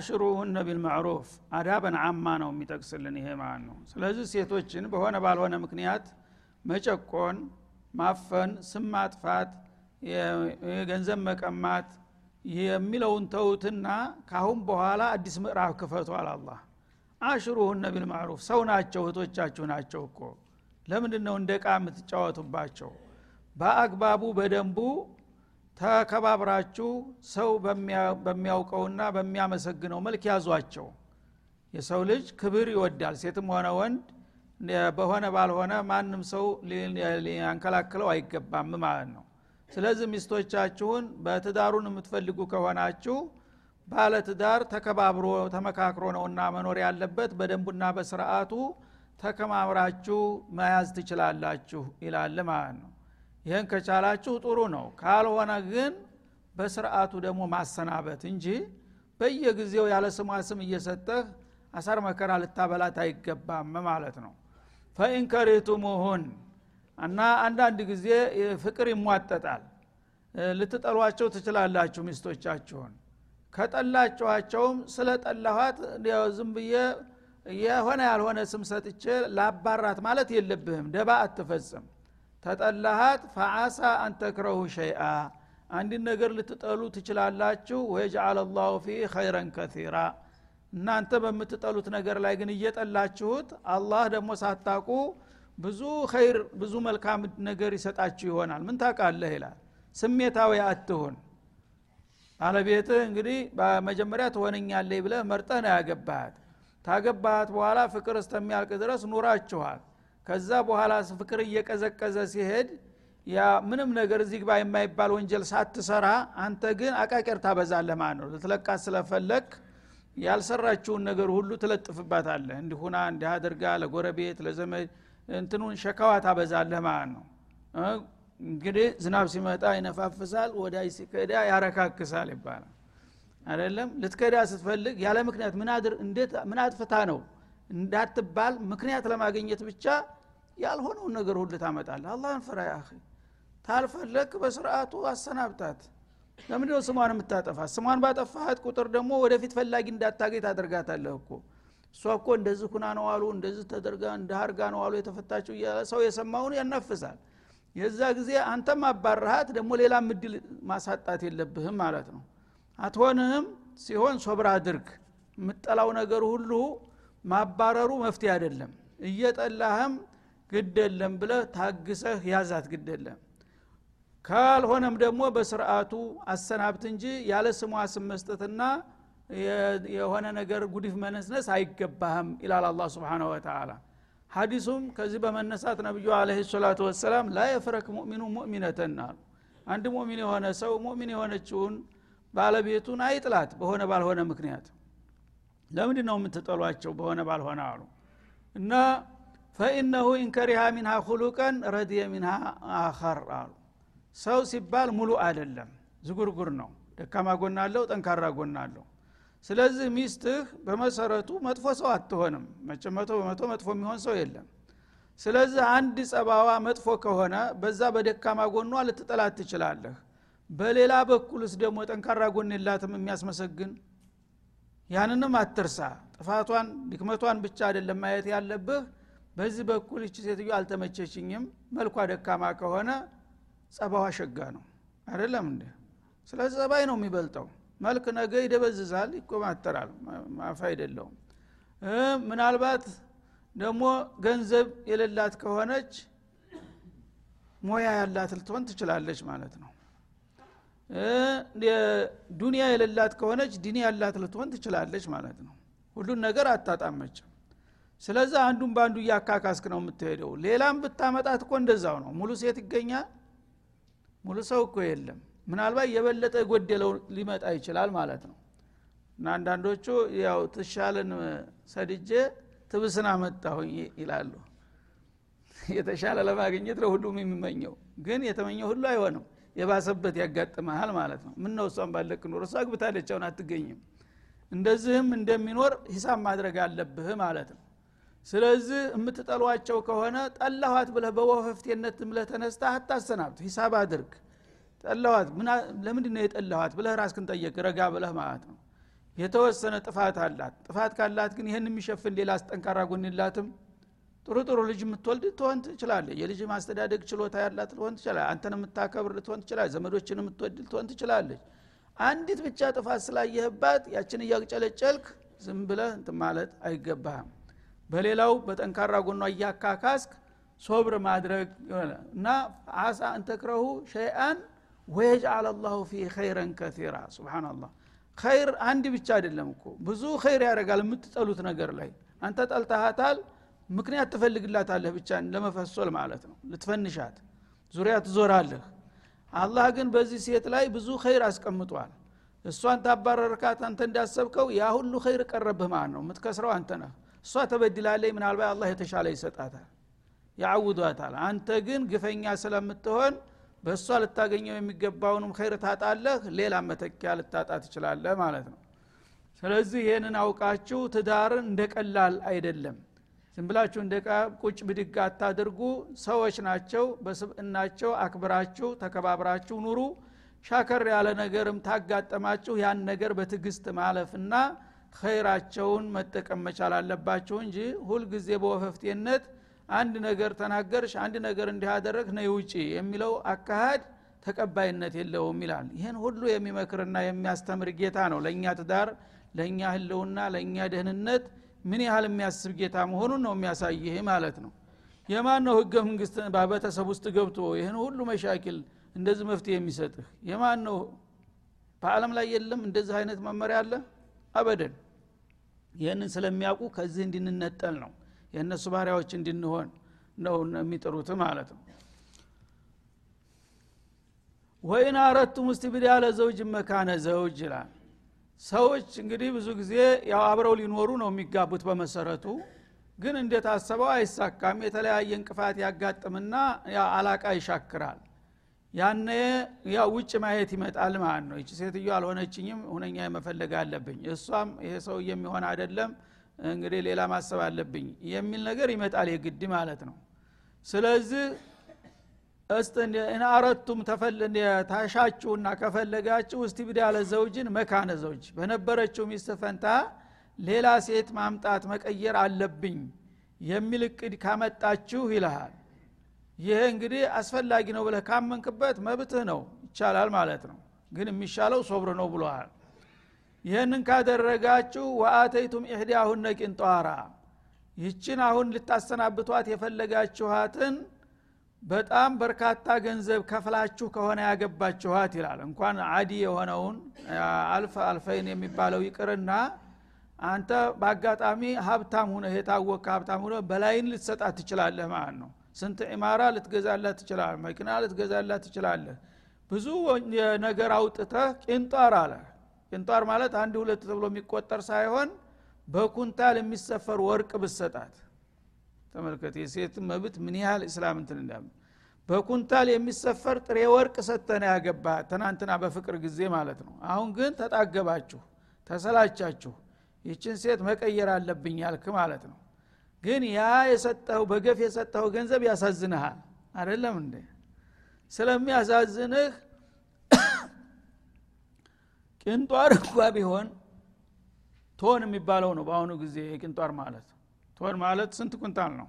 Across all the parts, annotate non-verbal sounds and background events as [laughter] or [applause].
አሽሩሁነ ቢልማዕሩፍ አዳበን አማ ነው የሚጠቅስልን ይሄ ማለት ነው። ስለዚህ ሴቶችን በሆነ ባልሆነ ምክንያት መጨቆን ማፈን ስም ማጥፋት የገንዘብ መቀማት የሚለውን ተውትና ካሁን በኋላ አዲስ ምዕራፍ ክፈቷል አላህ። አሽሩሁነ ቢልማዕሩፍ ሰው ናቸው እህቶቻችሁ ናቸው እኮ። ለምንድን ነው እንደ ቃ የምትጫወቱባቸው? በአግባቡ በደንቡ ተከባብራችሁ ሰው በሚያውቀውና በሚያመሰግነው መልክ ያዟቸው። የሰው ልጅ ክብር ይወዳል። ሴትም ሆነ ወንድ በሆነ ባልሆነ ማንም ሰው ሊያንከላክለው አይገባም ማለት ነው። ስለዚህ ሚስቶቻችሁን በትዳሩን የምትፈልጉ ከሆናችሁ ባለ ትዳር ተከባብሮ ተመካክሮ ነውና መኖር ያለበት በደንቡና በስርዓቱ ተከማምራችሁ መያዝ ትችላላችሁ ይላል ማለት ነው ይህን ከቻላችሁ ጥሩ ነው። ካልሆነ ግን በስርዓቱ ደግሞ ማሰናበት እንጂ በየጊዜው ያለ ስሟ ስም እየሰጠህ አሳር መከራ ልታበላት አይገባም ማለት ነው። ፈኢን ከሪቱሙሁን እና አንዳንድ ጊዜ ፍቅር ይሟጠጣል። ልትጠሏቸው ትችላላችሁ ሚስቶቻችሁን። ከጠላችኋቸውም ስለ ጠላኋት ዝም ብዬ የሆነ ያልሆነ ስም ሰጥቼ ላባራት ማለት የለብህም። ደባ አትፈጽም ተጠላሃት ፈአሳ አንተክረሁ ሸይአ አንድን ነገር ልትጠሉ ትችላላችሁ። ወየጅአል ላሁ ፊ ኸይረን ከሲራ እናንተ በምትጠሉት ነገር ላይ ግን እየጠላችሁት አላህ ደግሞ ሳታቁ ብዙ ኸይር ብዙ መልካም ነገር ይሰጣችሁ ይሆናል። ምን ታቃለህ ይላል? ስሜታዊ አትሁን። ባለቤትህ እንግዲህ በመጀመሪያ ትሆነኛለህ ብለህ መርጠህ ነው ያገባሃት። ታገባሃት በኋላ ፍቅር እስተሚያልቅ ድረስ ኑራችኋል ከዛ በኋላ ፍቅር እየቀዘቀዘ ሲሄድ ያ ምንም ነገር እዚህ የማይባል ወንጀል ሳትሰራ አንተ ግን አቃቄር ታበዛለህ ማለት ነው። ልትለቃት ስለፈለግ ያልሰራችውን ነገር ሁሉ ትለጥፍባታለህ። እንዲሁና እንዲህ አድርጋ ለጎረቤት ለዘመድ እንትኑን ሸካዋ ታበዛለህ ማለት ነው። እንግዲህ ዝናብ ሲመጣ ይነፋፍሳል ወዳጅ ሲከዳ ያረካክሳል ይባላል። አይደለም? ልትከዳ ስትፈልግ ያለ ምክንያት ምን አጥፍታ ነው እንዳትባል ምክንያት ለማግኘት ብቻ ያልሆነውን ነገር ሁሉ ታመጣለ አላህን ፍራ ያ ታልፈለግ በስርአቱ አሰናብታት። ለምንድ ስሟን የምታጠፋት? ስሟን ባጠፋሃት ቁጥር ደግሞ ወደፊት ፈላጊ እንዳታገኝ ታደርጋታለህ እኮ። እሷ እኮ እንደዚህ ኩና ነው አሉ እንደዚህ ተደርጋ እንደ አርጋ ነው አሉ የተፈታችው እያለ ሰው የሰማውን ያናፍሳል። የዛ ጊዜ አንተም አባረሃት ደግሞ ሌላ ምድል ማሳጣት የለብህም ማለት ነው። አትሆንህም ሲሆን ሶብር አድርግ። የምጠላው ነገር ሁሉ ማባረሩ መፍትሄ አይደለም። እየጠላህም ግደለም ብለህ ታግሰህ ያዛት ግደለም ካልሆነም ደግሞ በስርአቱ አሰናብት እንጂ ያለ ስሟ ስም መስጠትና የሆነ ነገር ጉዲፍ መነስነስ አይገባህም ይላል አላ ስብን ወተላ ሀዲሱም ከዚህ በመነሳት ነቢዩ አለ ሰላቱ ወሰላም ላ የፍረክ ሙእሚኑ ሙእሚነተን አሉ። አንድ ሙእሚን የሆነ ሰው ሙእሚን የሆነችውን ባለቤቱን አይጥላት በሆነ ባልሆነ ምክንያት ለምንድ ነው የምትጠሏቸው? በሆነ ባልሆነ አሉ። እና ፈኢነሁ ኢንከሪሃ ሚንሃ ሁሉቀን ረድየ ሚንሃ አኸር አሉ። ሰው ሲባል ሙሉ አይደለም ዝጉርጉር ነው። ደካማ ጎና አለው ጠንካራ ጎና አለው። ስለዚህ ሚስትህ በመሰረቱ መጥፎ ሰው አትሆንም። መቼ መቶ በመቶ መጥፎ የሚሆን ሰው የለም። ስለዚህ አንድ ጸባዋ መጥፎ ከሆነ በዛ በደካማ ጎኗ ልትጠላት ትችላለህ። በሌላ በኩልስ ደግሞ ጠንካራ ጎን የላትም የሚያስመሰግን ያንንም አትርሳ። ጥፋቷን ድክመቷን ብቻ አይደለም ማየት ያለብህ። በዚህ በኩል እቺ ሴትዮ አልተመቸችኝም። መልኳ ደካማ ከሆነ ጸባዋ ሸጋ ነው። አይደለም እንደ ስለዚህ ጸባይ ነው የሚበልጠው። መልክ ነገ ይደበዝዛል ይቆማተራል ማፋ አይደለውም። ምናልባት ደግሞ ገንዘብ የሌላት ከሆነች ሞያ ያላት ልትሆን ትችላለች ማለት ነው ዱኒያ የሌላት ከሆነች ዲኒ ያላት ልትሆን ትችላለች ማለት ነው። ሁሉን ነገር አታጣመችም። ስለዚህ አንዱን በአንዱ እያካካስክ ነው የምትሄደው። ሌላም ብታመጣት እኮ እንደዛው ነው። ሙሉ ሴት ይገኛል? ሙሉ ሰው እኮ የለም። ምናልባት የበለጠ የጎደለው ሊመጣ ይችላል ማለት ነው። እና አንዳንዶቹ ያው ትሻልን ሰድጄ ትብስን አመጣሁኝ ይላሉ። የተሻለ ለማግኘት ለሁሉም የሚመኘው ግን የተመኘው ሁሉ አይሆንም የባሰበት ያጋጥመሃል ማለት ነው። ምን ነው እሷን ባለቅ ኖር እሷ አግብታለች አሁን አትገኝም። እንደዚህም እንደሚኖር ሂሳብ ማድረግ አለብህ ማለት ነው። ስለዚህ የምትጠሏቸው ከሆነ ጠላኋት ብለህ በወፈፍቴነት ብለህ ተነስታ አታሰናብት። ሂሳብ አድርግ። ጠላኋት ለምንድ ነው የጠላኋት ብለህ ራስክን ጠየቅ። ረጋ ብለህ ማለት ነው። የተወሰነ ጥፋት አላት። ጥፋት ካላት ግን ይህን የሚሸፍን ሌላ አስጠንካራ ጎን ጥሩ ጥሩ ልጅ የምትወልድ ትሆን ትችላለ የልጅ ማስተዳደግ ችሎታ ያላት ልትሆን ትችላለ አንተን የምታከብር ልትሆን ትችላለ ዘመዶችን የምትወድ ልትሆን ትችላለች። አንዲት ብቻ ጥፋት ስላየህባት ያችን እያቅጨለጨልክ ዝም ብለህ እንትን ማለት አይገባህም። በሌላው በጠንካራ ጎኗ እያካካስክ ሶብር ማድረግ እና አሳ እንተክረሁ ሸይአን ወየጅአል አላሁ ፊ ኸይረን ከቲራ ስብናላህ ኸይር አንድ ብቻ አይደለም እኮ ብዙ ኸይር ያደርጋል የምትጠሉት ነገር ላይ። አንተ ጠልተሃታል ምክንያት ትፈልግላታለህ ብቻ ለመፈሶል ማለት ነው። ልትፈንሻት ዙሪያ ትዞራለህ። አላህ ግን በዚህ ሴት ላይ ብዙ ኸይር አስቀምጧል። እሷን ታባረርካት አንተ እንዳሰብከው ያ ሁሉ ኸይር ቀረብህ ማለት ነው። የምትከስረው አንተ ነህ። እሷ ተበድላለይ ምናልባት አላህ የተሻለ ይሰጣታል ያዕውዷታል አንተ ግን ግፈኛ ስለምትሆን በእሷ ልታገኘው የሚገባውንም ኸይር ታጣለህ ሌላ መተኪያ ልታጣ ትችላለህ ማለት ነው። ስለዚህ ይህንን አውቃችሁ ትዳርን እንደ ቀላል አይደለም ዝም ብላችሁ እንደ ቁጭ ብድግ አታድርጉ። ሰዎች ናቸው በስብእናቸው አክብራችሁ ተከባብራችሁ ኑሩ። ሻከር ያለ ነገርም ታጋጠማችሁ ያን ነገር በትዕግስት ማለፍና ኸይራቸውን መጠቀም መቻል አለባችሁ እንጂ ሁልጊዜ በወፈፍቴነት አንድ ነገር ተናገርሽ አንድ ነገር እንዲያደረግ ነይ ውጪ የሚለው አካሃድ ተቀባይነት የለውም ይላል። ይህን ሁሉ የሚመክርና የሚያስተምር ጌታ ነው። ለእኛ ትዳር ለእኛ ህልውና ለእኛ ደህንነት ምን ያህል የሚያስብ ጌታ መሆኑን ነው የሚያሳይህ ማለት ነው። የማን ነው ህገ መንግስት በቤተሰብ ውስጥ ገብቶ ይህን ሁሉ መሻኪል እንደዚህ መፍትሄ የሚሰጥህ? የማን ነው በአለም ላይ የለም? እንደዚህ አይነት መመሪያ አለ? አበደን። ይህንን ስለሚያውቁ ከዚህ እንድንነጠል ነው። የእነሱ ባሪያዎች እንድንሆን ነው የሚጥሩት ማለት ነው። ወይን አረቱም ውስቲብዳለ ዘውጅ መካነ ዘውጅ ይላል ሰዎች እንግዲህ ብዙ ጊዜ ያው አብረው ሊኖሩ ነው የሚጋቡት በመሰረቱ። ግን እንደታሰበው አይሳካም። የተለያየ እንቅፋት ያጋጥምና አላቃ ይሻክራል። ያነ ያው ውጭ ማየት ይመጣል ማለት ነው። ይቺ ሴትዮ አልሆነችኝም ሁነኛ መፈለግ አለብኝ። እሷም ይሄ ሰው የሚሆን አይደለም እንግዲህ ሌላ ማሰብ አለብኝ የሚል ነገር ይመጣል የግድ ማለት ነው። ስለዚህ አረቱም ታሻችሁና ከፈለጋችሁ እስቲ ብዳለ ዘውጅን መካነ ዘውጅ። በነበረችው ሚስት ፈንታ ሌላ ሴት ማምጣት መቀየር አለብኝ የሚል እቅድ ካመጣችሁ ይልሃል። ይሄ እንግዲህ አስፈላጊ ነው ብለህ ካመንክበት መብትህ ነው ይቻላል ማለት ነው። ግን የሚሻለው ሶብር ነው ብሎሃል። ይህንን ካደረጋችሁ ወአተይቱም ኢሕዳሁነ ቂንጧራ። ይችን አሁን ልታሰናብቷት የፈለጋችኋትን በጣም በርካታ ገንዘብ ከፍላችሁ ከሆነ ያገባችኋት ይላል። እንኳን አዲ የሆነውን አልፍ አልፈይን የሚባለው ይቅርና አንተ በአጋጣሚ ሀብታም ሁነ የታወቀ ሀብታም ሁነ በላይን ልትሰጣት ትችላለህ ማለት ነው። ስንት ኢማራ ልትገዛላት ትችላለህ? መኪና ልትገዛላት ትችላለህ? ብዙ ነገር አውጥተህ ቂንጧር አለ። ቂንጧር ማለት አንድ ሁለት ተብሎ የሚቆጠር ሳይሆን በኩንታል የሚሰፈር ወርቅ ብሰጣት ተመልከት የሴት መብት ምን ያህል እስላም እንትን በኩንታል የሚሰፈር ጥሬ ወርቅ ሰተነ ያገባ ትናንትና በፍቅር ጊዜ ማለት ነው። አሁን ግን ተጣገባችሁ ተሰላቻችሁ ይችን ሴት መቀየር አለብኝ ያልክ ማለት ነው። ግን ያ የሰጠው በገፍ የሰጠው ገንዘብ ያሳዝንሃል። አይደለም እንዴ? ስለሚያሳዝንህ [coughs] ቅንጧር እንኳ ቢሆን ቶን የሚባለው ነው በአሁኑ ጊዜ የቅንጧር ማለት ቶን ማለት ስንት ኩንታል ነው?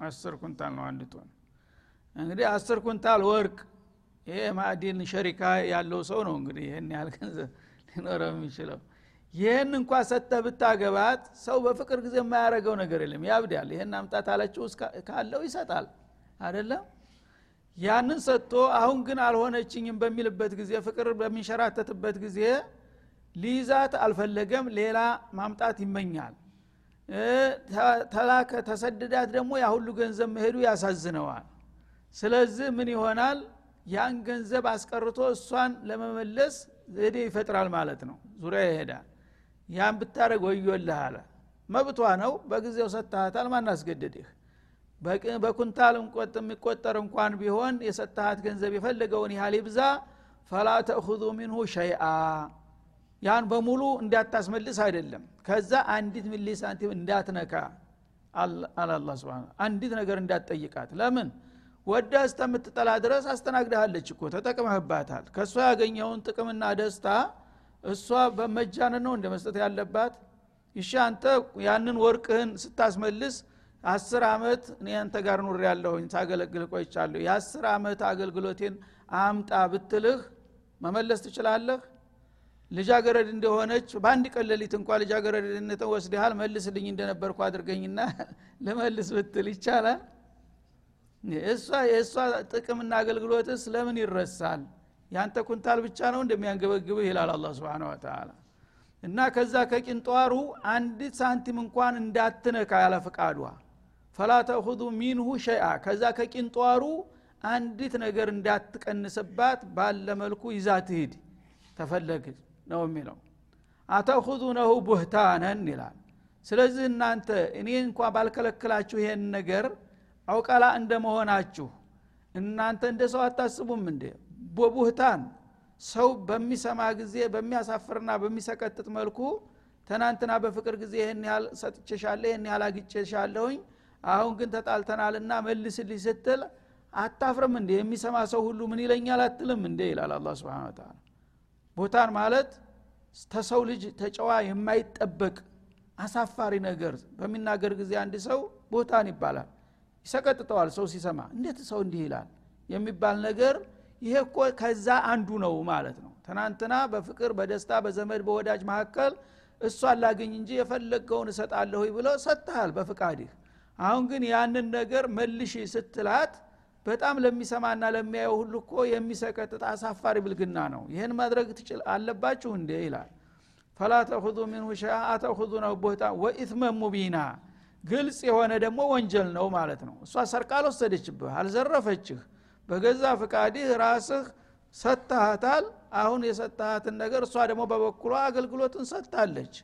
አስር ኩንታል ነው አንድ ቶን እንግዲህ አስር ኩንታል ወርቅ ይሄ ማዕዲን ሸሪካ ያለው ሰው ነው እንግዲህ ይህን ያህል ገንዘብ ሊኖረው የሚችለው። ይህን እንኳ ሰጠ ብታገባት ሰው በፍቅር ጊዜ የማያደረገው ነገር የለም ያብዳል። ይህን አምጣት አለችው ካለው ይሰጣል። አደለም ያንን ሰጥቶ አሁን ግን አልሆነችኝም በሚልበት ጊዜ ፍቅር በሚንሸራተትበት ጊዜ ሊይዛት አልፈለገም ሌላ ማምጣት ይመኛል ተላከ ተሰድዳት ደግሞ ያ ሁሉ ገንዘብ መሄዱ ያሳዝነዋል። ስለዚህ ምን ይሆናል? ያን ገንዘብ አስቀርቶ እሷን ለመመለስ ዘዴ ይፈጥራል ማለት ነው። ዙሪያ ይሄዳል። ያን ብታደረግ ወዮልህ አለ። መብቷ ነው። በጊዜው ሰጥሃታል ማን አስገደድህ በኩንታል የሚቆጠር እንኳን ቢሆን የሰጠሃት ገንዘብ የፈለገውን ያህል ይብዛ። ፈላ ተእኹዙ ሚንሁ ሸይአ ያን በሙሉ እንዳታስመልስ አይደለም። ከዛ አንዲት ሚሊ ሳንቲም እንዳትነካ አላላ ስብን አንዲት ነገር እንዳትጠይቃት። ለምን? ወዳ እስከምትጠላ ድረስ አስተናግዳሃለች እኮ ተጠቅመህባታል። ከእሷ ያገኘውን ጥቅምና ደስታ እሷ በመጃን ነው እንደ መስጠት ያለባት። ይሻ አንተ ያንን ወርቅህን ስታስመልስ አስር አመት እኔ አንተ ጋር ኑር ያለሁኝ ሳገለግል ቆይቻለሁ የአስር አመት አገልግሎቴን አምጣ ብትልህ መመለስ ትችላለህ ልጃገረድ እንደሆነች በአንድ ቀን ሌሊት እንኳ ልጃገረድነትን ወስደሃል መልስልኝ እንደነበርኩ አድርገኝና [laughs] ልመልስ ብትል ይቻላል? እሷ የእሷ ጥቅምና አገልግሎትስ ለምን ይረሳል? ያንተ ኩንታል ብቻ ነው እንደሚያንገበግብህ ይላል አላ ስብን ወተላ እና ከዛ ከቂንጧሩ አንዲት ሳንቲም እንኳን እንዳትነካ ያለ ፍቃዷ። ፈላ ተእኹዙ ሚንሁ ሸይአ። ከዛ ከቂንጧሩ አንዲት ነገር እንዳትቀንስባት ባለ መልኩ ይዛ ትሂድ ተፈለግ ነው የሚለው። አተኹዙነሁ ቡህታነን ይላል። ስለዚህ እናንተ እኔ እንኳ ባልከለክላችሁ ይሄን ነገር አውቀላ እንደመሆናችሁ እናንተ እንደ ሰው አታስቡም እንዴ? በቡህታን ሰው በሚሰማ ጊዜ በሚያሳፍርና በሚሰቀጥጥ መልኩ ትናንትና በፍቅር ጊዜ ይህን ያህል ሰጥቼሻለሁ ይህን ያህል አግቼሻለሁኝ አሁን ግን ተጣልተናልና መልስልኝ ስትል አታፍርም እንዴ? የሚሰማ ሰው ሁሉ ምን ይለኛል አትልም እንዴ? ይላል አላ ስብን ተላ ቦታን ማለት ተሰው ልጅ ተጨዋ የማይጠበቅ አሳፋሪ ነገር በሚናገር ጊዜ አንድ ሰው ቦታን ይባላል። ይሰቀጥጠዋል ሰው ሲሰማ። እንዴት ሰው እንዲህ ይላል? የሚባል ነገር ይሄ እኮ ከዛ አንዱ ነው ማለት ነው። ትናንትና በፍቅር በደስታ በዘመድ በወዳጅ መካከል እሷን ላገኝ እንጂ የፈለገውን እሰጣለሁ ብሎ ሰጥተሃል በፍቃድህ። አሁን ግን ያንን ነገር መልሽ ስትላት በጣም ለሚሰማና ለሚያየው ሁሉ እኮ የሚሰቀጥጥ አሳፋሪ ብልግና ነው። ይህን ማድረግ ትችል አለባችሁ እንዴ? ይላል። ፈላ ተኹዙ ሚንሁ ሸአ አተኹዙ ነው ቦታ ወኢትመን ሙቢና። ግልጽ የሆነ ደግሞ ወንጀል ነው ማለት ነው። እሷ ሰርቃ አልወሰደችብህ አልዘረፈችህ። በገዛ ፍቃድህ ራስህ ሰጥተሃታል። አሁን የሰጠሃትን ነገር እሷ ደግሞ በበኩሏ አገልግሎትን ሰጥታለች።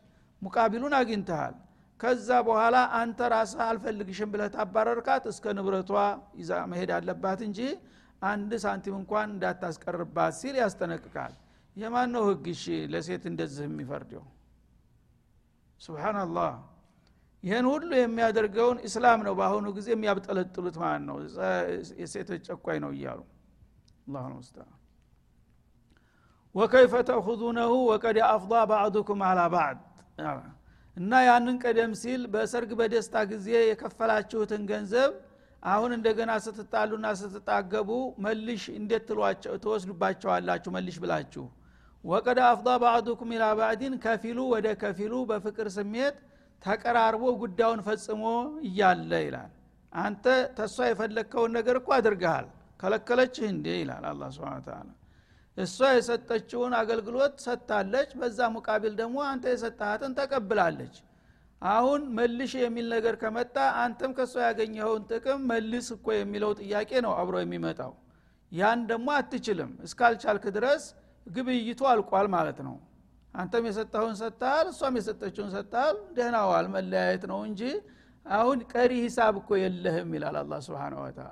ሙቃቢሉን አግኝተሃል ከዛ በኋላ አንተ ራስህ አልፈልግሽም ብለህ ታባረርካት እስከ ንብረቷ ይዛ መሄድ አለባት እንጂ አንድ ሳንቲም እንኳን እንዳታስቀርባት ሲል ያስጠነቅቃል። የማን ነው ህግ እሺ ለሴት እንደዚህ የሚፈርደው? ስብናላህ ይህን ሁሉ የሚያደርገውን እስላም ነው በአሁኑ ጊዜ የሚያብጠለጥሉት ማለት ነው። የሴቶች ጨቋይ ነው እያሉ። አላሁ ሙስተዓን። ወከይፈ ተእኹዙነሁ ወቀድ አፍض ባዕዱኩም አላ ባዕድ እና ያንን ቀደም ሲል በሰርግ በደስታ ጊዜ የከፈላችሁትን ገንዘብ አሁን እንደገና ስትጣሉና ስትጣገቡ መልሽ እንዴት ትወስዱባቸዋላችሁ? መልሽ ብላችሁ ወቀድ አፍض ባዕዱኩም ኢላ ባዕድን ከፊሉ ወደ ከፊሉ በፍቅር ስሜት ተቀራርቦ ጉዳዩን ፈጽሞ እያለ ይላል። አንተ ተሷ የፈለግከውን ነገር እኮ አድርገሃል። ከለከለችህ እንዴ? ይላል አላ ስብን እሷ የሰጠችውን አገልግሎት ሰጥታለች። በዛ ሙቃቢል ደግሞ አንተ የሰጠሃትን ተቀብላለች። አሁን መልሽ የሚል ነገር ከመጣ አንተም ከእሷ ያገኘኸውን ጥቅም መልስ እኮ የሚለው ጥያቄ ነው አብሮ የሚመጣው። ያን ደግሞ አትችልም። እስካልቻልክ ድረስ ግብይቱ አልቋል ማለት ነው። አንተም የሰጠኸውን ሰጥተሃል እሷም የሰጠችውን ሰጥተሃል። ደህናዋል መለያየት ነው እንጂ አሁን ቀሪ ሂሳብ እኮ የለህም ይላል አላ ስብን ወተላ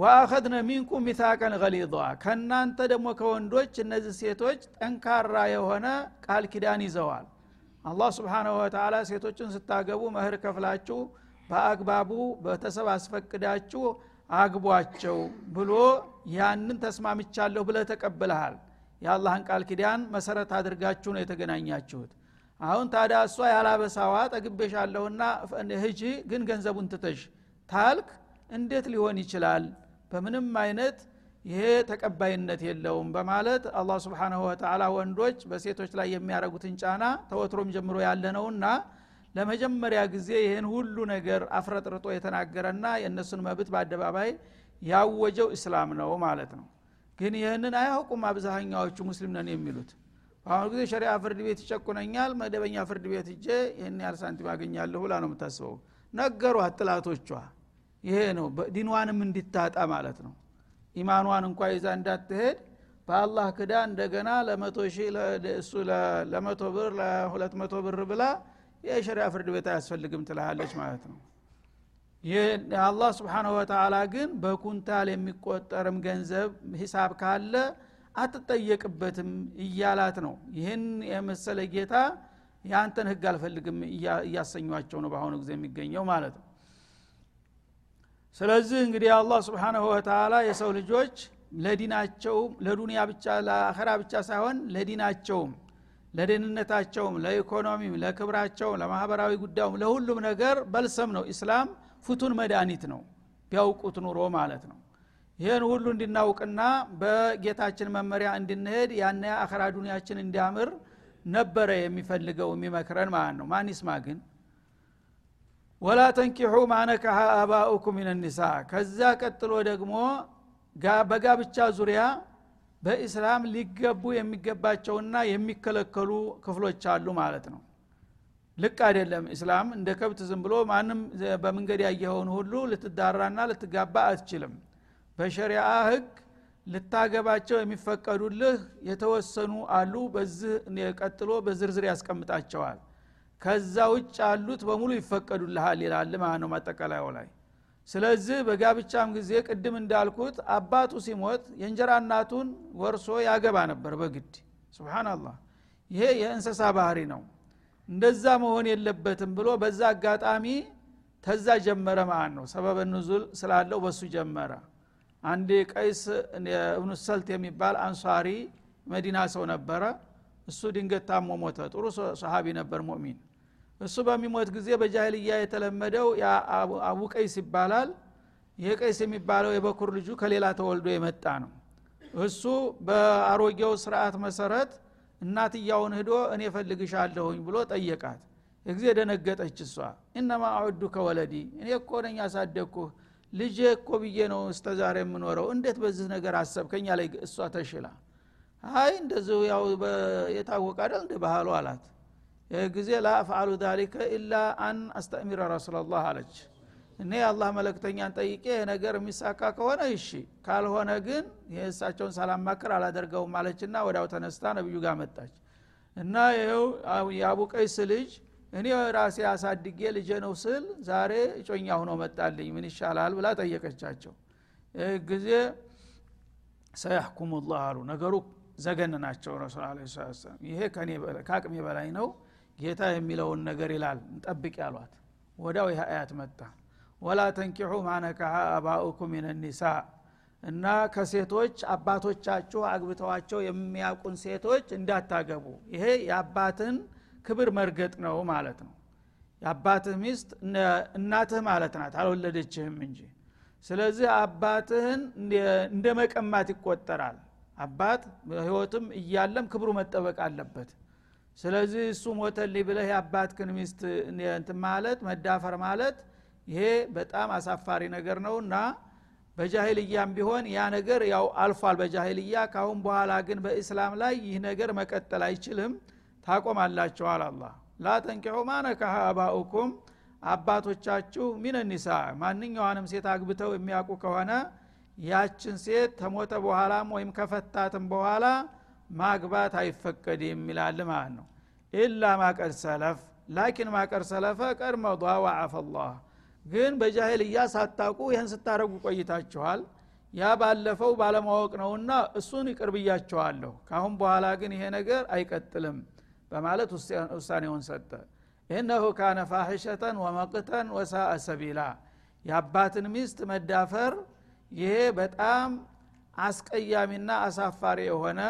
ወአኸድነ ሚንኩም ሚታቀን ገሊጧ ከእናንተ ደግሞ ከወንዶች እነዚህ ሴቶች ጠንካራ የሆነ ቃል ኪዳን ይዘዋል። አላህ ስብሓናሁ ወተላ ሴቶችን ስታገቡ መህር ከፍላችሁ በአግባቡ በተሰብ አስፈቅዳችሁ አግቧቸው ብሎ ያንን ተስማምቻለሁ ብለህ ተቀብለሃል። የአላህን ቃል ኪዳን መሰረት አድርጋችሁ ነው የተገናኛችሁት። አሁን ታዲያ እሷ ያላበሳዋ ጠግቤሻለሁና ህጂ ግን ገንዘቡን ትተሽ ታልክ እንዴት ሊሆን ይችላል በምንም አይነት ይሄ ተቀባይነት የለውም በማለት አላህ ስብሓናሁ ወተላ ወንዶች በሴቶች ላይ የሚያደረጉትን ጫና ተወትሮም ጀምሮ ያለ ነውና ለመጀመሪያ ጊዜ ይህን ሁሉ ነገር አፍረጥርጦ የተናገረና የእነሱን መብት በአደባባይ ያወጀው እስላም ነው ማለት ነው። ግን ይህንን አያውቁም አብዛኛዎቹ ሙስሊም ነን የሚሉት። በአሁኑ ጊዜ ሸሪያ ፍርድ ቤት ይጨቁነኛል መደበኛ ፍርድ ቤት እጄ ይህን ያህል ሳንቲም አገኛለሁ ብላ ነው የምታስበው። ነገሯት ጥላቶቿ ይሄ ነው። ዲንዋንም እንዲታጣ ማለት ነው። ኢማኗን እንኳ ይዛ እንዳትሄድ በአላህ ክዳ እንደገና ለመቶ ሺህ እሱ ለመቶ ብር ለሁለት መቶ ብር ብላ የሸሪያ ፍርድ ቤት አያስፈልግም ትልሃለች ማለት ነው። አላህ ስብሓንሁ ወተላ ግን በኩንታል የሚቆጠርም ገንዘብ ሂሳብ ካለ አትጠየቅበትም እያላት ነው። ይህን የመሰለ ጌታ የአንተን ህግ አልፈልግም እያሰኟቸው ነው በአሁኑ ጊዜ የሚገኘው ማለት ነው ስለዚህ እንግዲህ አላህ ስብሓንሁ ወተላ የሰው ልጆች ለዲናቸውም ለዱንያ ብቻ ለአኸራ ብቻ ሳይሆን ለዲናቸውም ለደህንነታቸውም ለኢኮኖሚም ለክብራቸውም ለማህበራዊ ጉዳዩም ለሁሉም ነገር በልሰም ነው። ኢስላም ፍቱን መድኃኒት ነው። ቢያውቁት ኑሮ ማለት ነው። ይህን ሁሉ እንድናውቅና በጌታችን መመሪያ እንድንሄድ ያነ አኸራ ዱንያችን እንዲያምር ነበረ የሚፈልገው የሚመክረን ማለት ነው። ማን ይስማ ግን ወላ ተንኪሑ ማነካሀ አባኡኩም ምን ኒሳ። ከዛ ቀጥሎ ደግሞ በጋብቻ ዙሪያ በኢስላም ሊገቡ የሚገባቸውና የሚከለከሉ ክፍሎች አሉ ማለት ነው። ልቅ አይደለም እስላም እንደ ከብት ዝም ብሎ ማንም በመንገድ ያየኸውን ሁሉ ልትዳራና ልትጋባ አትችልም። በሸሪአ ህግ ልታገባቸው የሚፈቀዱልህ የተወሰኑ አሉ። በዚህ ቀጥሎ በዝርዝር ያስቀምጣቸዋል ከዛ ውጭ ያሉት በሙሉ ይፈቀዱልሃል ይላል ማለት ነው ማጠቃለያው ላይ። ስለዚህ በጋብቻም ጊዜ ቅድም እንዳልኩት አባቱ ሲሞት የእንጀራ እናቱን ወርሶ ያገባ ነበር በግድ። ስብናላህ ይሄ የእንስሳ ባህሪ ነው። እንደዛ መሆን የለበትም ብሎ በዛ አጋጣሚ ተዛ ጀመረ ማለት ነው። ሰበበ ንዙል ስላለው በሱ ጀመረ። አንድ ቀይስ እብኑ ሰልት የሚባል አንሷሪ መዲና ሰው ነበረ። እሱ ድንገት ታሞ ሞተ። ጥሩ ሰሃቢ ነበር ሙእሚን እሱ በሚሞት ጊዜ በጃህልያ የተለመደው አቡ ቀይስ ይባላል። ይህ ቀይስ የሚባለው የበኩር ልጁ ከሌላ ተወልዶ የመጣ ነው። እሱ በአሮጌው ስርዓት መሰረት እናትያውን ህዶ እኔ ፈልግሻለሁኝ ብሎ ጠየቃት። የጊዜ ደነገጠች እሷ። እነማ አዑዱ ከወለዲ እኔ እኮ ነኝ ያሳደግኩህ። ልጄ እኮ ብዬ ነው እስተ ዛሬ የምኖረው። እንዴት በዚህ ነገር አሰብከኛ ላይ እሷ ተሽላ። አይ እንደዚሁ ያው የታወቀ አይደል? እንደ ባህሉ አላት ይህ ጊዜ ላ አፍዓሉ ዛሊከ ኢላ አን አስተእሚረ ረሱላላህ አለች። እኔ የአላህ መለክተኛን ጠይቄ ነገር የሚሳካ ከሆነ እሺ ካልሆነ ግን የእሳቸውን ሳላማክር አላደርገውም አለችና ወዳው ተነስታ ነብዩ ጋር መጣች። እና ይኸው የአቡ ቀይስ ልጅ እኔ ራሴ አሳድጌ ልጄ ነው ስል ዛሬ እጮኛ ሁኖ መጣልኝ ምን ይሻላል ብላ ጠየቀቻቸው። ይህ ጊዜ ሰያሕኩም አሉ። ነገሩ ዘገን ናቸው ረሱል አለ ሰላም። ይሄ ከአቅሜ በላይ ነው ጌታ የሚለውን ነገር ይላል። እንጠብቅ ያሏት። ወዳው ይህ አያት መጣ። ወላ ተንኪሑ ማነካሀ አባኡኩም ምን ኒሳ። እና ከሴቶች አባቶቻችሁ አግብተዋቸው የሚያውቁን ሴቶች እንዳታገቡ። ይሄ የአባትን ክብር መርገጥ ነው ማለት ነው። የአባትህ ሚስት እናትህ ማለት ናት አልወለደችህም እንጂ። ስለዚህ አባትህን እንደ መቀማት ይቆጠራል። አባት በህይወትም እያለም ክብሩ መጠበቅ አለበት ስለዚህ እሱ ሞተልኝ ብለህ የአባትክን ሚስት እንትን ማለት መዳፈር ማለት ይሄ በጣም አሳፋሪ ነገር ነው እና በጃሂልያም ቢሆን ያ ነገር ያው አልፏል በጃሂልያ። ካሁን በኋላ ግን በእስላም ላይ ይህ ነገር መቀጠል አይችልም። ታቆማላችኋል አላ ላ ተንኪሑ ማነካሀ አባኡኩም። አባቶቻችሁ ሚን ማንኛዋንም ሴት አግብተው የሚያውቁ ከሆነ ያችን ሴት ተሞተ በኋላም ወይም ከፈታትም በኋላ ማግባት አይፈቀድም ይላል ማለት ነው። ኢላ ማቀድ ሰለፍ ላኪን ማቀድ ሰለፈ ቀድ ላህ። ግን በጃሂልያ ሳታቁ ይህን ስታረጉ ቆይታችኋል። ያ ባለፈው ባለማወቅ ነውና እሱን ይቅር ብያቸዋለሁ ካሁን በኋላ ግን ይሄ ነገር አይቀጥልም በማለት ውሳኔውን ሰጠ። ኢነሁ ካነ ፋሒሸተን ወመቅተን ወሳአ ሰቢላ። የአባትን ሚስት መዳፈር ይሄ በጣም አስቀያሚና አሳፋሪ የሆነ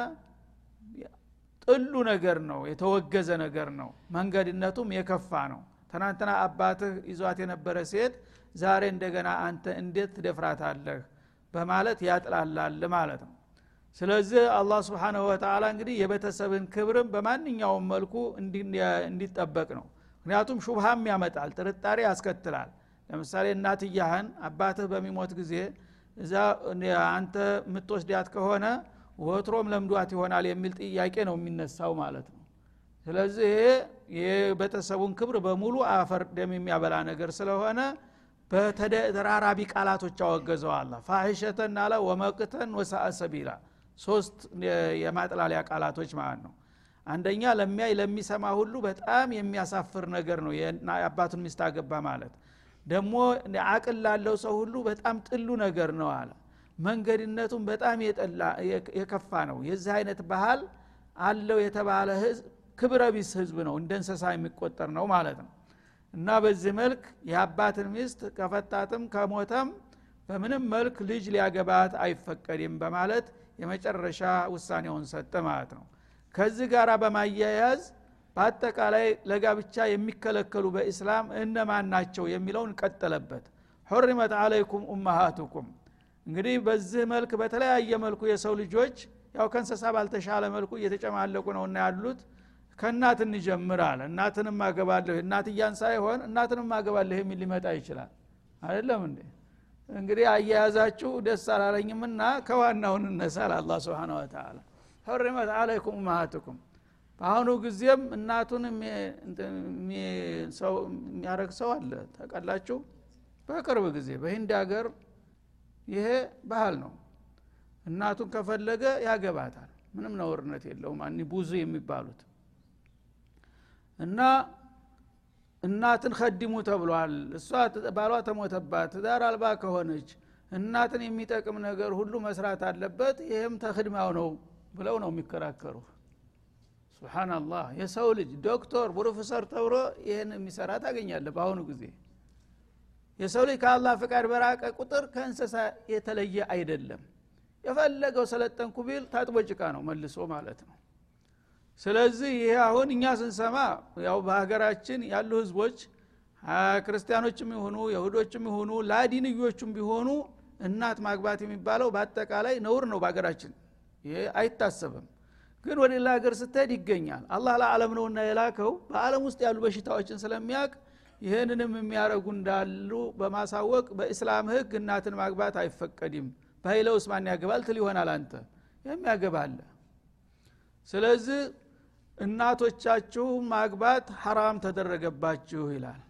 ጥሉ ነገር ነው የተወገዘ ነገር ነው። መንገድነቱም የከፋ ነው። ትናንትና አባትህ ይዟት የነበረ ሴት ዛሬ እንደገና አንተ እንዴት ትደፍራታለህ በማለት ያጥላላል ማለት ነው። ስለዚህ አላህ ስብሓንሁ ወተላ እንግዲህ የቤተሰብን ክብርም በማንኛውም መልኩ እንዲጠበቅ ነው። ምክንያቱም ሹብሃም ያመጣል ጥርጣሬ ያስከትላል። ለምሳሌ እናትያህን አባትህ በሚሞት ጊዜ እዛ አንተ የምትወስዳት ከሆነ ወትሮም ለምዷት ይሆናል የሚል ጥያቄ ነው የሚነሳው ማለት ነው። ስለዚህ የቤተሰቡን ክብር በሙሉ አፈር ደም የሚያበላ ነገር ስለሆነ በተደራራቢ ቃላቶች አወገዘው አላ አለ ወመቅተን ወሳአ ሶስት የማጥላሊያ ቃላቶች ማለት ነው። አንደኛ ለሚያይ ለሚሰማ ሁሉ በጣም የሚያሳፍር ነገር ነው። የአባቱን ሚስት አገባ ማለት። ደግሞ አቅል ላለው ሰው ሁሉ በጣም ጥሉ ነገር ነው አለ መንገድነቱም በጣም የከፋ ነው። የዚህ አይነት ባህል አለው የተባለ ህዝብ ክብረ ቢስ ህዝብ ነው። እንደ እንስሳ የሚቆጠር ነው ማለት ነው። እና በዚህ መልክ የአባትን ሚስት ከፈታትም ከሞተም በምንም መልክ ልጅ ሊያገባት አይፈቀድም በማለት የመጨረሻ ውሳኔውን ሰጠ ማለት ነው። ከዚህ ጋር በማያያዝ በአጠቃላይ ለጋብቻ የሚከለከሉ በኢስላም እነማን ናቸው የሚለውን ቀጠለበት። ሑሪመት አለይኩም ኡመሃቱኩም እንግዲህ በዚህ መልክ በተለያየ መልኩ የሰው ልጆች ያው ከእንስሳ ባልተሻለ መልኩ እየተጨማለቁ ነውና ያሉት። ከእናት እንጀምር አለ እናትንም አገባለሁ እናትያን ሳይሆን እናትንም አገባለሁ የሚል ሊመጣ ይችላል። አይደለም እንዴ? እንግዲህ አያያዛችሁ ደስ አላለኝምና ከዋናውን እነሳል አላ ስብን ወተላ ሑሪመት አለይኩም ኡመሃቱኩም። በአሁኑ ጊዜም እናቱን የሚያረግ ሰው አለ። ታውቃላችሁ? በቅርብ ጊዜ በሂንድ ሀገር ይሄ ባህል ነው። እናቱን ከፈለገ ያገባታል። ምንም ነውርነት የለውም። አኒ ብዙ የሚባሉት እና እናትን ከዲሙ ተብሏል። እሷ ባሏ ተሞተባት። ትዳር አልባ ከሆነች እናትን የሚጠቅም ነገር ሁሉ መስራት አለበት። ይህም ተክድማው ነው ብለው ነው የሚከራከሩ ስብናላህ የሰው ልጅ ዶክተር ፕሮፌሰር ተብሎ ይህን የሚሰራ ታገኛለ በአሁኑ ጊዜ የሰው ልጅ ከአላህ ፍቃድ በራቀ ቁጥር ከእንስሳ የተለየ አይደለም። የፈለገው ሰለጠንኩ ቢል ታጥቦ ጭቃ ነው መልሶ ማለት ነው። ስለዚህ ይሄ አሁን እኛ ስንሰማ ያው በሀገራችን ያሉ ህዝቦች ክርስቲያኖችም ይሁኑ የሁዶችም ይሁኑ ላዲንዮቹም ቢሆኑ እናት ማግባት የሚባለው በአጠቃላይ ነውር ነው በሀገራችን። ይሄ አይታሰብም። ግን ወደ ሌላ ሀገር ስትሄድ ይገኛል። አላህ ለዓለም ነውና የላከው በአለም ውስጥ ያሉ በሽታዎችን ስለሚያውቅ ይህንንም የሚያደረጉ እንዳሉ በማሳወቅ በእስላም ህግ እናትን ማግባት አይፈቀድም በኃይለ ውስማን ያገባል ትል ይሆናል አንተ የሚያገባለ ስለዚህ እናቶቻችሁ ማግባት ሐራም ተደረገባችሁ ይላል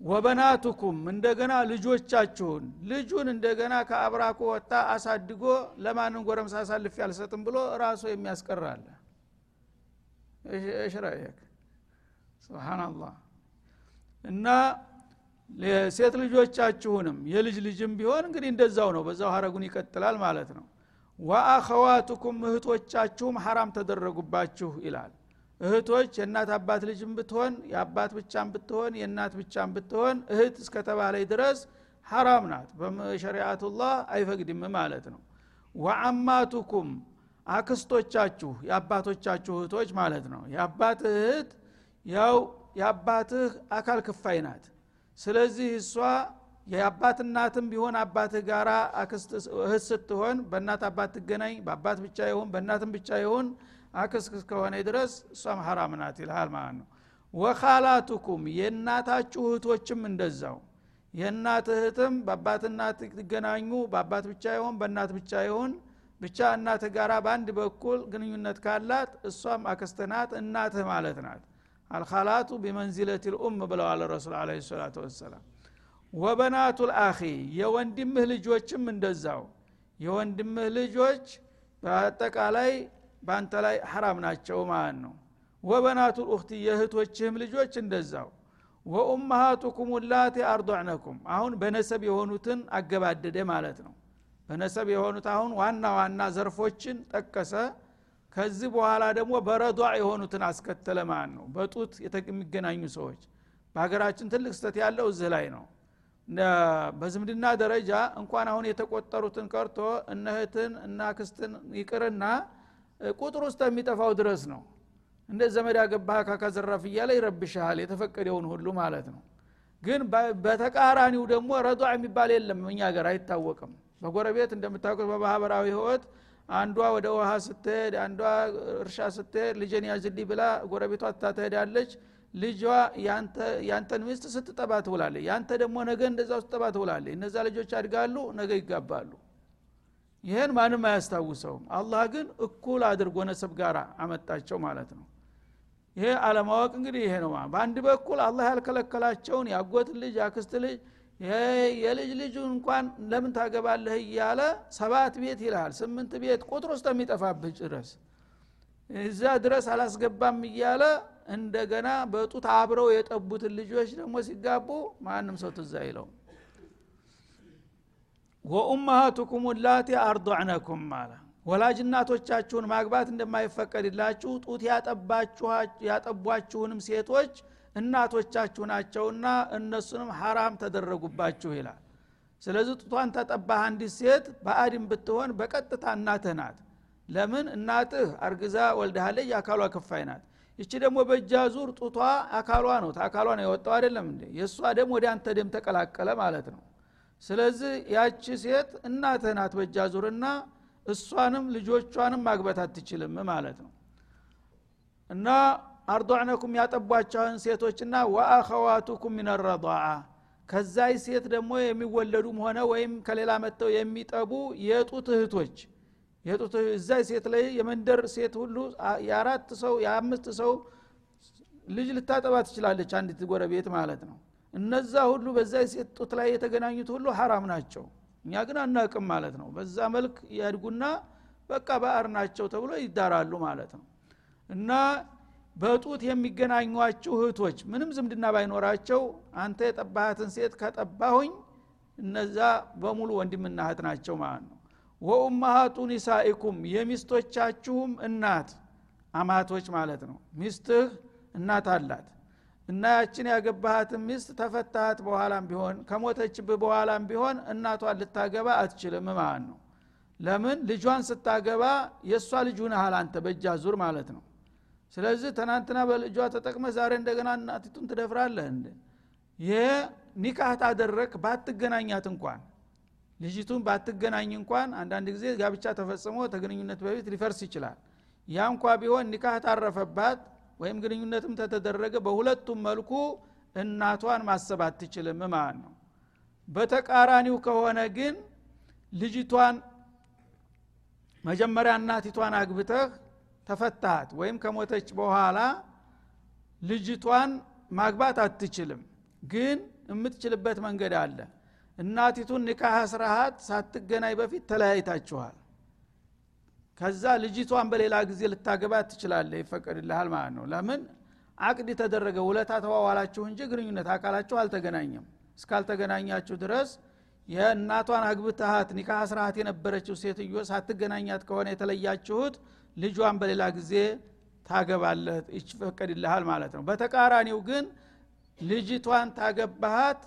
ወበናቱኩም እንደገና ልጆቻችሁን ልጁን እንደገና ከአብራኩ ወጣ አሳድጎ ለማንም ጎረምሳ አሳልፍ ያልሰጥም ብሎ ራሱ የሚያስቀራለ እሽራየክ ስብናላህ እና ሴት ልጆቻችሁንም የልጅ ልጅም ቢሆን እንግዲህ እንደዛው ነው። በዛው ሀረጉን ይቀጥላል ማለት ነው። ወአኸዋቱኩም እህቶቻችሁም ሐራም ተደረጉባችሁ ይላል። እህቶች የእናት አባት ልጅም ብትሆን የአባት ብቻም ብትሆን የእናት ብቻም ብትሆን እህት እስከተባለይ ድረስ ሐራም ናት። በሸሪአቱላህ አይፈቅድም ማለት ነው። ወአማቱኩም አክስቶቻችሁ የአባቶቻችሁ እህቶች ማለት ነው። የአባት እህት ያው የአባትህ አካል ክፋይ ናት። ስለዚህ እሷ የአባት እናትም ቢሆን አባትህ ጋራ እህት ስትሆን በእናት አባት ትገናኝ በአባት ብቻ ይሁን በእናትም ብቻ ይሁን አክስክ እስከሆነ ድረስ እሷም ሐራም ናት ይልሃል ማለት ነው። ወካላቱኩም የእናታችሁ እህቶችም እንደዛው። የእናት እህትም በአባት እናት ትገናኙ በአባት ብቻ ይሁን በእናት ብቻ ይሁን ብቻ እናትህ ጋራ በአንድ በኩል ግንኙነት ካላት እሷም አክስትናት እናትህ ማለት ናት አልካላቱ ቢመንዚለት ልኡም ብለዋል ረሱል አለ ሰላቱ ወሰላም። ወበናቱ ልአኺ የወንድምህ ልጆችም እንደዛው። የወንድምህ ልጆች በአጠቃላይ በአንተ ላይ ሐራም ናቸው ማለት ነው። ወበናቱ ልኡክቲ የእህቶችህም ልጆች እንደዛው። ወኡመሃቱኩም ላቲ አርضዕነኩም አሁን በነሰብ የሆኑትን አገባደደ ማለት ነው። በነሰብ የሆኑት አሁን ዋና ዋና ዘርፎችን ጠቀሰ ከዚህ በኋላ ደግሞ በረዷ የሆኑትን አስከተለ ማለት ነው በጡት የሚገናኙ ሰዎች። በሀገራችን ትልቅ ስተት ያለው እዚህ ላይ ነው። በዝምድና ደረጃ እንኳን አሁን የተቆጠሩትን ቀርቶ እነህትን እና ክስትን ይቅርና ቁጥር ውስጥ የሚጠፋው ድረስ ነው። እንደ ዘመድ ያገባህ ካካዘራፍ እያለ ይረብሻል የተፈቀደውን ሁሉ ማለት ነው። ግን በተቃራኒው ደግሞ ረዷ የሚባል የለም እኛ ሀገር አይታወቅም። በጎረቤት እንደምታውቁት በማህበራዊ ህይወት አንዷ ወደ ውሃ ስትሄድ አንዷ እርሻ ስትሄድ ልጅን ያዝልኝ ብላ ጎረቤቷ ትታትሄዳለች ልጇ ያንተን ሚስት ስትጠባ ትውላለች። ያንተ ደግሞ ነገ እንደዛው ስትጠባ ትውላለች። እነዛ ልጆች አድጋሉ ነገ ይጋባሉ። ይህን ማንም አያስታውሰውም። አላህ ግን እኩል አድርጎ ነሰብ ጋር አመጣቸው ማለት ነው። ይሄ አለማወቅ እንግዲህ ይሄ ነው። በአንድ በኩል አላህ ያልከለከላቸውን ያጎት ልጅ ያክስት ልጅ የልጅ ልጁ እንኳን ለምን ታገባለህ እያለ ሰባት ቤት ይልሃል ስምንት ቤት ቁጥር ውስጥ የሚጠፋብህ ድረስ እዛ ድረስ አላስገባም እያለ እንደገና በጡት አብረው የጠቡትን ልጆች ደግሞ ሲጋቡ ማንም ሰው ትዝ አይለው ወኡመሃቱኩም ላቲ አርضዕነኩም ማለ ወላጅ እናቶቻችሁን ማግባት እንደማይፈቀድላችሁ ጡት ያጠቧችሁንም ሴቶች እናቶቻችሁ ናቸውና እነሱንም ሐራም ተደረጉባችሁ ይላል። ስለዚህ ጡቷን ተጠባህ አንዲት ሴት በአድም ብትሆን በቀጥታ እናትህ ናት። ለምን? እናትህ አርግዛ ወልዳሃለች የአካሏ ክፋይ ናት። ይቺ ደግሞ በእጃ ዙር ጡቷ አካሏ ነው። አካሏ ነው የወጣው አይደለም እንዴ? የእሷ ደም ወደ አንተ ደም ተቀላቀለ ማለት ነው። ስለዚህ ያቺ ሴት እናትህ ናት በእጃ ዙርና እሷንም ልጆቿንም ማግባት አትችልም ማለት ነው። እና አርዶዕነኩም ያጠቧቸውን ሴቶችና ወአኸዋቱኩም ሚን ረضዓ ከዛይ ሴት ደግሞ የሚወለዱም ሆነ ወይም ከሌላ መጥተው የሚጠቡ የጡት እህቶች የጡት እዛይ ሴት ላይ የመንደር ሴት ሁሉ የአራት ሰው የአምስት ሰው ልጅ ልታጠባ ትችላለች አንዲት ጎረቤት ማለት ነው። እነዛ ሁሉ በዛ ሴት ጡት ላይ የተገናኙት ሁሉ ሀራም ናቸው። እኛ ግን አናቅም ማለት ነው። በዛ መልክ ያድጉና በቃ ባዕር ናቸው ተብሎ ይዳራሉ ማለት ነው። እና በጡት የሚገናኟችሁ እህቶች ምንም ዝምድና ባይኖራቸው አንተ የጠባሃትን ሴት ከጠባሁኝ እነዛ በሙሉ ወንድምና እህት ናቸው ማለት ነው። ወኡማሃቱ ኒሳኢኩም የሚስቶቻችሁም እናት አማቶች ማለት ነው። ሚስትህ እናት አላት። እና ያችን ያገባሃትን ሚስት ተፈታሃት በኋላም ቢሆን ከሞተችብህ በኋላም ቢሆን እናቷን ልታገባ አትችልም ማለት ነው። ለምን? ልጇን ስታገባ የእሷ ልጅ ሁነሃል አንተ በእጃ ዙር ማለት ነው ስለዚህ ትናንትና በልጇ ተጠቅመ ዛሬ እንደገና እናቲቱን ትደፍራለህ እንደ ይሄ ኒካህ ታደረግ ባትገናኛት እንኳን ልጅቱን ባትገናኝ እንኳን አንዳንድ ጊዜ ጋብቻ ተፈጽሞ ተግንኙነት በፊት ሊፈርስ ይችላል። ያ እንኳ ቢሆን ኒካህ ታረፈባት ወይም ግንኙነትም ተተደረገ በሁለቱም መልኩ እናቷን ማሰብ አትችልም ማለት ነው። በተቃራኒው ከሆነ ግን ልጅቷን መጀመሪያ እናቲቷን አግብተህ ተፈታሃት ወይም ከሞተች በኋላ ልጅቷን ማግባት አትችልም። ግን የምትችልበት መንገድ አለ። እናቲቱን ኒካህ ስርሃት ሳትገናኝ በፊት ተለያይታችኋል። ከዛ ልጅቷን በሌላ ጊዜ ልታገባ ትችላለ ይፈቀድልሃል ማለት ነው። ለምን? አቅድ የተደረገ ውለታ ተዋዋላችሁ እንጂ ግንኙነት አካላችሁ አልተገናኘም። እስካልተገናኛችሁ ድረስ የእናቷን አግብተሃት ኒካህ ስርሃት የነበረችው ሴትዮ ሳትገናኛት ከሆነ የተለያችሁት ልጇን በሌላ ጊዜ ታገባለህ ይፈቀድልሃል ማለት ነው። በተቃራኒው ግን ልጅቷን ታገባሃት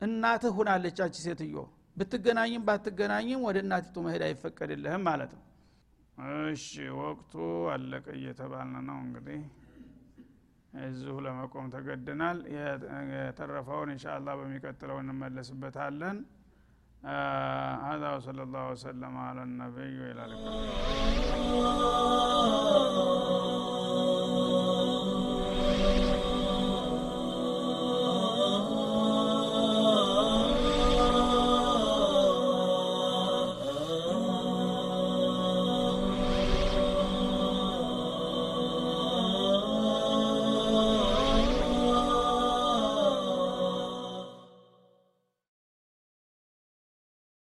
እናትህ ሁናለች አቺ ሴትዮ። ብትገናኝም ባትገናኝም ወደ እናቲቱ መሄድ አይፈቀድልህም ማለት ነው። እሺ ወቅቱ አለቀ እየተባልን ነው እንግዲህ። እዚሁ ለመቆም ተገድናል የተረፈውን እንሻ በሚቀጥለው እንመለስበታለን هذا وصلى الله وسلم على النبي وإلى اللقاء.